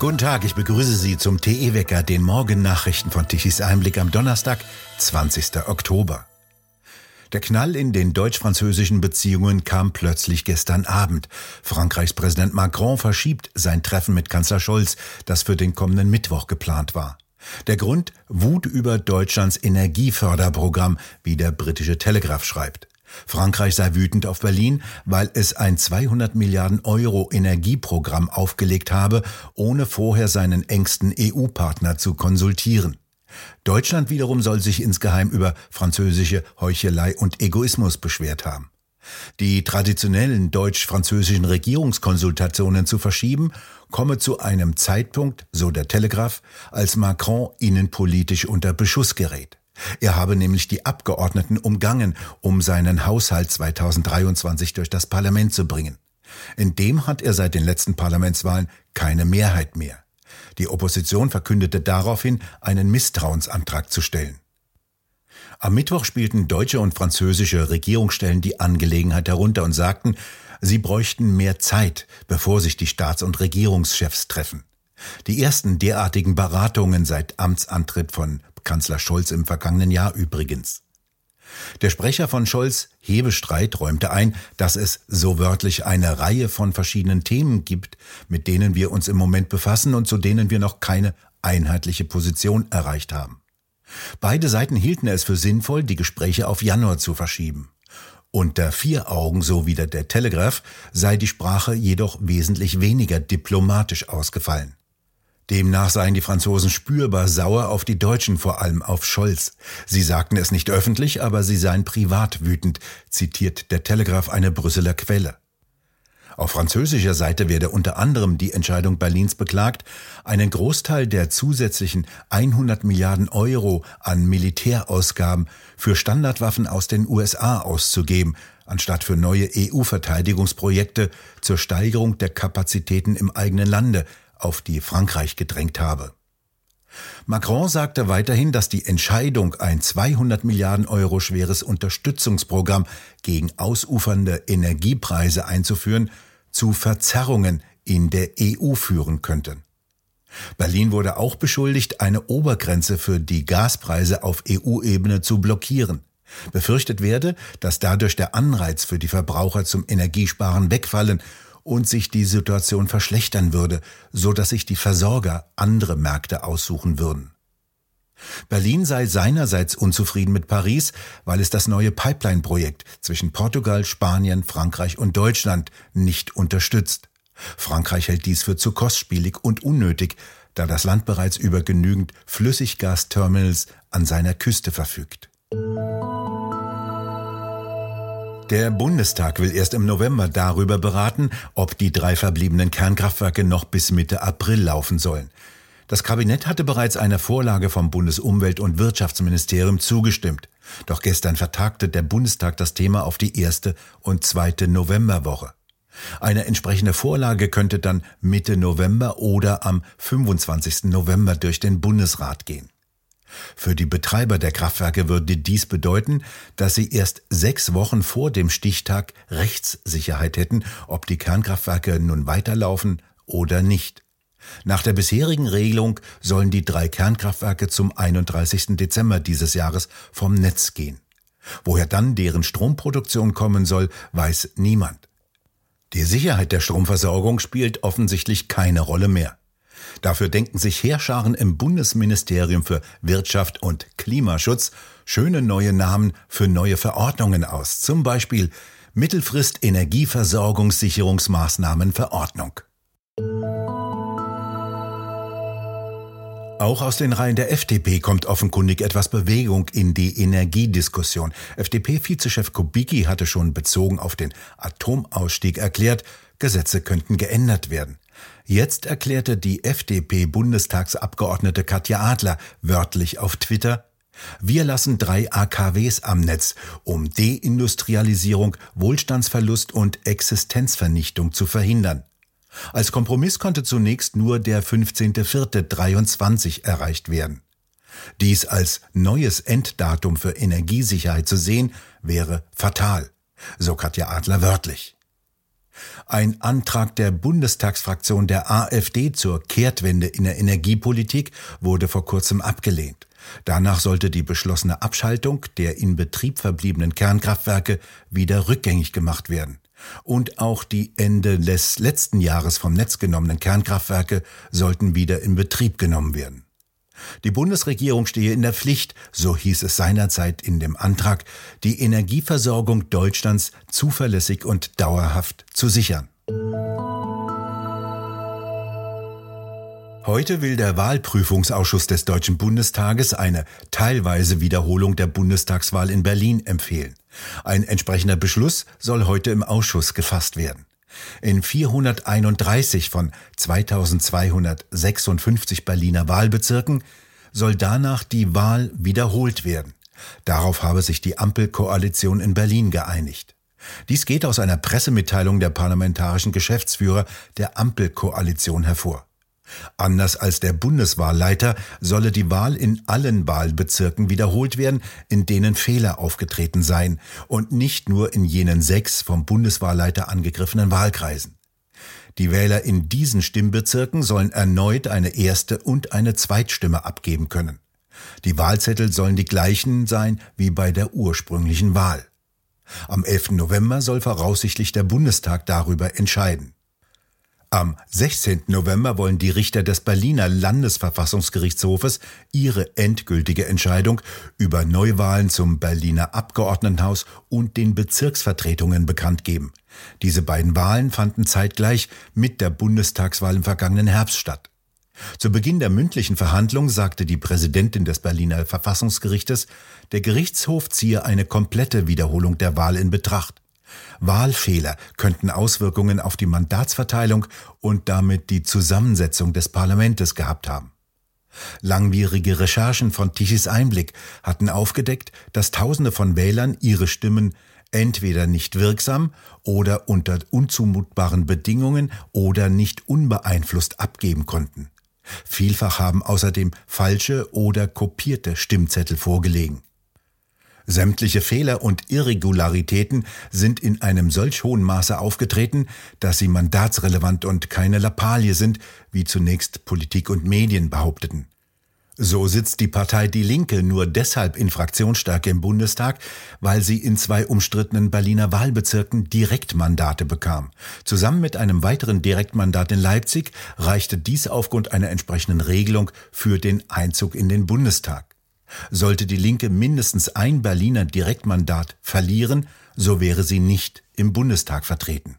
Guten Tag, ich begrüße Sie zum TE-Wecker, den Morgennachrichten von Tichys Einblick am Donnerstag, 20. Oktober. Der Knall in den deutsch-französischen Beziehungen kam plötzlich gestern Abend. Frankreichs Präsident Macron verschiebt sein Treffen mit Kanzler Scholz, das für den kommenden Mittwoch geplant war. Der Grund Wut über Deutschlands Energieförderprogramm, wie der britische Telegraph schreibt. Frankreich sei wütend auf Berlin, weil es ein 200 Milliarden Euro Energieprogramm aufgelegt habe, ohne vorher seinen engsten EU-Partner zu konsultieren. Deutschland wiederum soll sich insgeheim über französische Heuchelei und Egoismus beschwert haben. Die traditionellen deutsch-französischen Regierungskonsultationen zu verschieben, komme zu einem Zeitpunkt, so der Telegraph, als Macron innenpolitisch unter Beschuss gerät. Er habe nämlich die Abgeordneten umgangen, um seinen Haushalt 2023 durch das Parlament zu bringen. In dem hat er seit den letzten Parlamentswahlen keine Mehrheit mehr. Die Opposition verkündete daraufhin, einen Misstrauensantrag zu stellen. Am Mittwoch spielten deutsche und französische Regierungsstellen die Angelegenheit herunter und sagten, sie bräuchten mehr Zeit, bevor sich die Staats- und Regierungschefs treffen. Die ersten derartigen Beratungen seit Amtsantritt von Kanzler Scholz im vergangenen Jahr übrigens. Der Sprecher von Scholz, Hebestreit, räumte ein, dass es so wörtlich eine Reihe von verschiedenen Themen gibt, mit denen wir uns im Moment befassen und zu denen wir noch keine einheitliche Position erreicht haben. Beide Seiten hielten es für sinnvoll, die Gespräche auf Januar zu verschieben. Unter vier Augen, so wieder der Telegraph, sei die Sprache jedoch wesentlich weniger diplomatisch ausgefallen. Demnach seien die Franzosen spürbar sauer auf die Deutschen, vor allem auf Scholz. Sie sagten es nicht öffentlich, aber sie seien privat wütend, zitiert der Telegraph eine Brüsseler Quelle. Auf französischer Seite werde unter anderem die Entscheidung Berlins beklagt, einen Großteil der zusätzlichen 100 Milliarden Euro an Militärausgaben für Standardwaffen aus den USA auszugeben, anstatt für neue EU-Verteidigungsprojekte zur Steigerung der Kapazitäten im eigenen Lande, auf die Frankreich gedrängt habe. Macron sagte weiterhin, dass die Entscheidung, ein 200 Milliarden Euro schweres Unterstützungsprogramm gegen ausufernde Energiepreise einzuführen, zu Verzerrungen in der EU führen könnte. Berlin wurde auch beschuldigt, eine Obergrenze für die Gaspreise auf EU-Ebene zu blockieren. Befürchtet werde, dass dadurch der Anreiz für die Verbraucher zum Energiesparen wegfallen und sich die Situation verschlechtern würde, so dass sich die Versorger andere Märkte aussuchen würden. Berlin sei seinerseits unzufrieden mit Paris, weil es das neue Pipeline-Projekt zwischen Portugal, Spanien, Frankreich und Deutschland nicht unterstützt. Frankreich hält dies für zu kostspielig und unnötig, da das Land bereits über genügend Flüssiggasterminals an seiner Küste verfügt. Der Bundestag will erst im November darüber beraten, ob die drei verbliebenen Kernkraftwerke noch bis Mitte April laufen sollen. Das Kabinett hatte bereits einer Vorlage vom Bundesumwelt- und Wirtschaftsministerium zugestimmt. Doch gestern vertagte der Bundestag das Thema auf die erste und zweite Novemberwoche. Eine entsprechende Vorlage könnte dann Mitte November oder am 25. November durch den Bundesrat gehen. Für die Betreiber der Kraftwerke würde dies bedeuten, dass sie erst sechs Wochen vor dem Stichtag Rechtssicherheit hätten, ob die Kernkraftwerke nun weiterlaufen oder nicht. Nach der bisherigen Regelung sollen die drei Kernkraftwerke zum 31. Dezember dieses Jahres vom Netz gehen. Woher dann deren Stromproduktion kommen soll, weiß niemand. Die Sicherheit der Stromversorgung spielt offensichtlich keine Rolle mehr. Dafür denken sich Heerscharen im Bundesministerium für Wirtschaft und Klimaschutz schöne neue Namen für neue Verordnungen aus, zum Beispiel Mittelfrist Energieversorgungssicherungsmaßnahmenverordnung. Auch aus den Reihen der FDP kommt offenkundig etwas Bewegung in die Energiediskussion. FDP-Vizechef Kubicki hatte schon bezogen auf den Atomausstieg erklärt, Gesetze könnten geändert werden. Jetzt erklärte die FDP-Bundestagsabgeordnete Katja Adler wörtlich auf Twitter, wir lassen drei AKWs am Netz, um Deindustrialisierung, Wohlstandsverlust und Existenzvernichtung zu verhindern. Als Kompromiss konnte zunächst nur der 15.04.23 erreicht werden. Dies als neues Enddatum für Energiesicherheit zu sehen, wäre fatal, so Katja Adler wörtlich. Ein Antrag der Bundestagsfraktion der AfD zur Kehrtwende in der Energiepolitik wurde vor kurzem abgelehnt. Danach sollte die beschlossene Abschaltung der in Betrieb verbliebenen Kernkraftwerke wieder rückgängig gemacht werden. Und auch die Ende des letzten Jahres vom Netz genommenen Kernkraftwerke sollten wieder in Betrieb genommen werden. Die Bundesregierung stehe in der Pflicht, so hieß es seinerzeit in dem Antrag, die Energieversorgung Deutschlands zuverlässig und dauerhaft zu sichern. Heute will der Wahlprüfungsausschuss des Deutschen Bundestages eine teilweise Wiederholung der Bundestagswahl in Berlin empfehlen. Ein entsprechender Beschluss soll heute im Ausschuss gefasst werden. In 431 von 2256 Berliner Wahlbezirken soll danach die Wahl wiederholt werden. Darauf habe sich die Ampelkoalition in Berlin geeinigt. Dies geht aus einer Pressemitteilung der parlamentarischen Geschäftsführer der Ampelkoalition hervor. Anders als der Bundeswahlleiter solle die Wahl in allen Wahlbezirken wiederholt werden, in denen Fehler aufgetreten seien und nicht nur in jenen sechs vom Bundeswahlleiter angegriffenen Wahlkreisen. Die Wähler in diesen Stimmbezirken sollen erneut eine erste und eine Zweitstimme abgeben können. Die Wahlzettel sollen die gleichen sein wie bei der ursprünglichen Wahl. Am 11. November soll voraussichtlich der Bundestag darüber entscheiden. Am 16. November wollen die Richter des Berliner Landesverfassungsgerichtshofes ihre endgültige Entscheidung über Neuwahlen zum Berliner Abgeordnetenhaus und den Bezirksvertretungen bekannt geben. Diese beiden Wahlen fanden zeitgleich mit der Bundestagswahl im vergangenen Herbst statt. Zu Beginn der mündlichen Verhandlung sagte die Präsidentin des Berliner Verfassungsgerichtes, der Gerichtshof ziehe eine komplette Wiederholung der Wahl in Betracht. Wahlfehler könnten Auswirkungen auf die Mandatsverteilung und damit die Zusammensetzung des Parlamentes gehabt haben. Langwierige Recherchen von Tichys Einblick hatten aufgedeckt, dass Tausende von Wählern ihre Stimmen entweder nicht wirksam oder unter unzumutbaren Bedingungen oder nicht unbeeinflusst abgeben konnten. Vielfach haben außerdem falsche oder kopierte Stimmzettel vorgelegen. Sämtliche Fehler und Irregularitäten sind in einem solch hohen Maße aufgetreten, dass sie mandatsrelevant und keine Lappalie sind, wie zunächst Politik und Medien behaupteten. So sitzt die Partei Die Linke nur deshalb in Fraktionsstärke im Bundestag, weil sie in zwei umstrittenen Berliner Wahlbezirken Direktmandate bekam. Zusammen mit einem weiteren Direktmandat in Leipzig reichte dies aufgrund einer entsprechenden Regelung für den Einzug in den Bundestag. Sollte die Linke mindestens ein Berliner Direktmandat verlieren, so wäre sie nicht im Bundestag vertreten.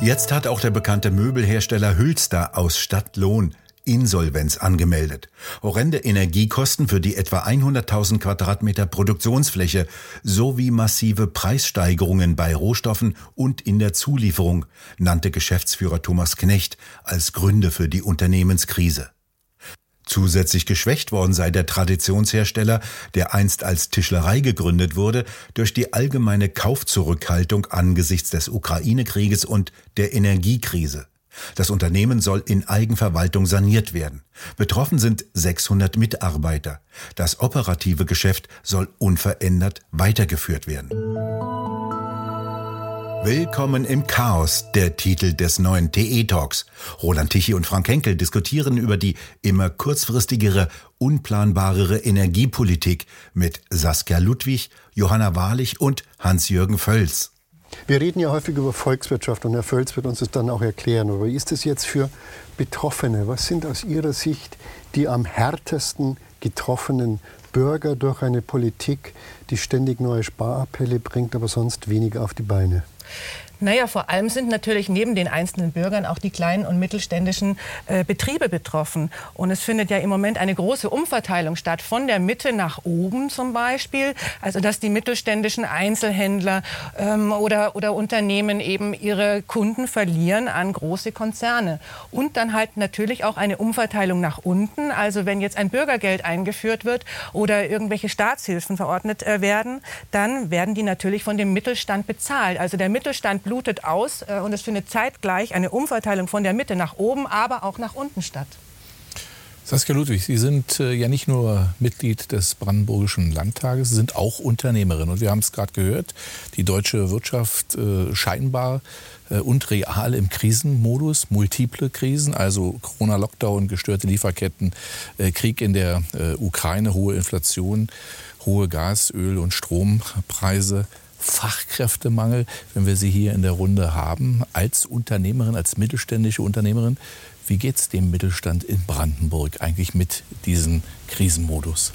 Jetzt hat auch der bekannte Möbelhersteller Hülster aus Stadtlohn Insolvenz angemeldet. Horrende Energiekosten für die etwa 100.000 Quadratmeter Produktionsfläche sowie massive Preissteigerungen bei Rohstoffen und in der Zulieferung nannte Geschäftsführer Thomas Knecht als Gründe für die Unternehmenskrise. Zusätzlich geschwächt worden sei der Traditionshersteller, der einst als Tischlerei gegründet wurde, durch die allgemeine Kaufzurückhaltung angesichts des Ukraine-Krieges und der Energiekrise. Das Unternehmen soll in Eigenverwaltung saniert werden. Betroffen sind 600 Mitarbeiter. Das operative Geschäft soll unverändert weitergeführt werden. Willkommen im Chaos, der Titel des neuen TE-Talks. Roland Tichy und Frank Henkel diskutieren über die immer kurzfristigere, unplanbarere Energiepolitik mit Saskia Ludwig, Johanna Wahrlich und Hans-Jürgen Völz. Wir reden ja häufig über Volkswirtschaft und Herr Völz wird uns das dann auch erklären. Aber wie ist es jetzt für Betroffene? Was sind aus Ihrer Sicht die am härtesten getroffenen Bürger durch eine Politik, die ständig neue Sparappelle bringt, aber sonst weniger auf die Beine? Naja, vor allem sind natürlich neben den einzelnen Bürgern auch die kleinen und mittelständischen äh, Betriebe betroffen. Und es findet ja im Moment eine große Umverteilung statt, von der Mitte nach oben zum Beispiel. Also dass die mittelständischen Einzelhändler ähm, oder, oder Unternehmen eben ihre Kunden verlieren an große Konzerne. Und dann halt natürlich auch eine Umverteilung nach unten. Also wenn jetzt ein Bürgergeld eingeführt wird oder irgendwelche Staatshilfen verordnet äh, werden, dann werden die natürlich von dem Mittelstand bezahlt. Also der Mittelstand blutet aus äh, und es findet zeitgleich eine Umverteilung von der Mitte nach oben, aber auch nach unten statt. Saskia Ludwig, Sie sind äh, ja nicht nur Mitglied des Brandenburgischen Landtages, Sie sind auch Unternehmerin. Und wir haben es gerade gehört, die deutsche Wirtschaft äh, scheinbar äh, und real im Krisenmodus, multiple Krisen, also Corona-Lockdown, gestörte Lieferketten, äh, Krieg in der äh, Ukraine, hohe Inflation, hohe Gas-, Öl- und Strompreise. Fachkräftemangel, wenn wir Sie hier in der Runde haben, als Unternehmerin, als mittelständische Unternehmerin. Wie geht es dem Mittelstand in Brandenburg eigentlich mit diesem Krisenmodus?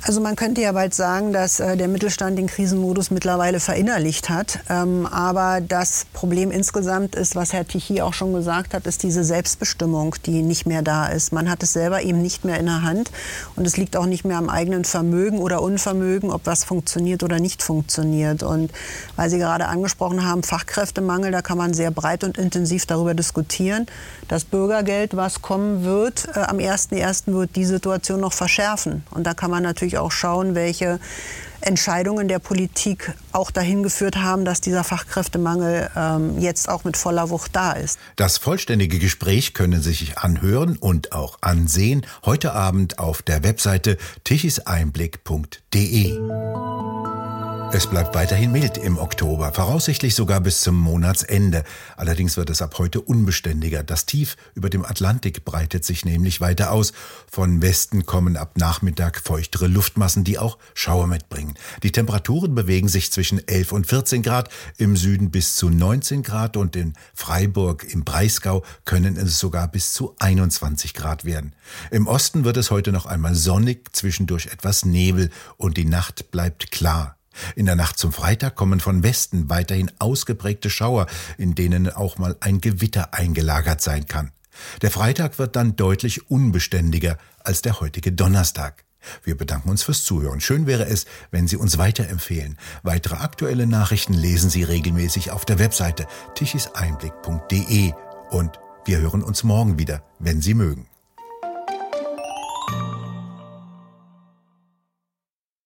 Also man könnte ja bald sagen, dass äh, der Mittelstand den Krisenmodus mittlerweile verinnerlicht hat. Ähm, aber das Problem insgesamt ist, was Herr Tichy auch schon gesagt hat, ist diese Selbstbestimmung, die nicht mehr da ist. Man hat es selber eben nicht mehr in der Hand und es liegt auch nicht mehr am eigenen Vermögen oder Unvermögen, ob was funktioniert oder nicht funktioniert. Und weil Sie gerade angesprochen haben, Fachkräftemangel, da kann man sehr breit und intensiv darüber diskutieren. Das Bürgergeld, was kommen wird, äh, am 1.1. wird die Situation noch verschärfen. Und da kann man natürlich auch schauen, welche Entscheidungen der Politik auch dahin geführt haben, dass dieser Fachkräftemangel ähm, jetzt auch mit voller Wucht da ist. Das vollständige Gespräch können Sie sich anhören und auch ansehen heute Abend auf der Webseite tichiseinblick.de. Es bleibt weiterhin mild im Oktober, voraussichtlich sogar bis zum Monatsende. Allerdings wird es ab heute unbeständiger. Das Tief über dem Atlantik breitet sich nämlich weiter aus. Von Westen kommen ab Nachmittag feuchtere Luftmassen, die auch Schauer mitbringen. Die Temperaturen bewegen sich zwischen 11 und 14 Grad, im Süden bis zu 19 Grad und in Freiburg im Breisgau können es sogar bis zu 21 Grad werden. Im Osten wird es heute noch einmal sonnig, zwischendurch etwas Nebel und die Nacht bleibt klar. In der Nacht zum Freitag kommen von Westen weiterhin ausgeprägte Schauer, in denen auch mal ein Gewitter eingelagert sein kann. Der Freitag wird dann deutlich unbeständiger als der heutige Donnerstag. Wir bedanken uns fürs Zuhören. Schön wäre es, wenn Sie uns weiterempfehlen. Weitere aktuelle Nachrichten lesen Sie regelmäßig auf der Webseite tichiseinblick.de und wir hören uns morgen wieder, wenn Sie mögen.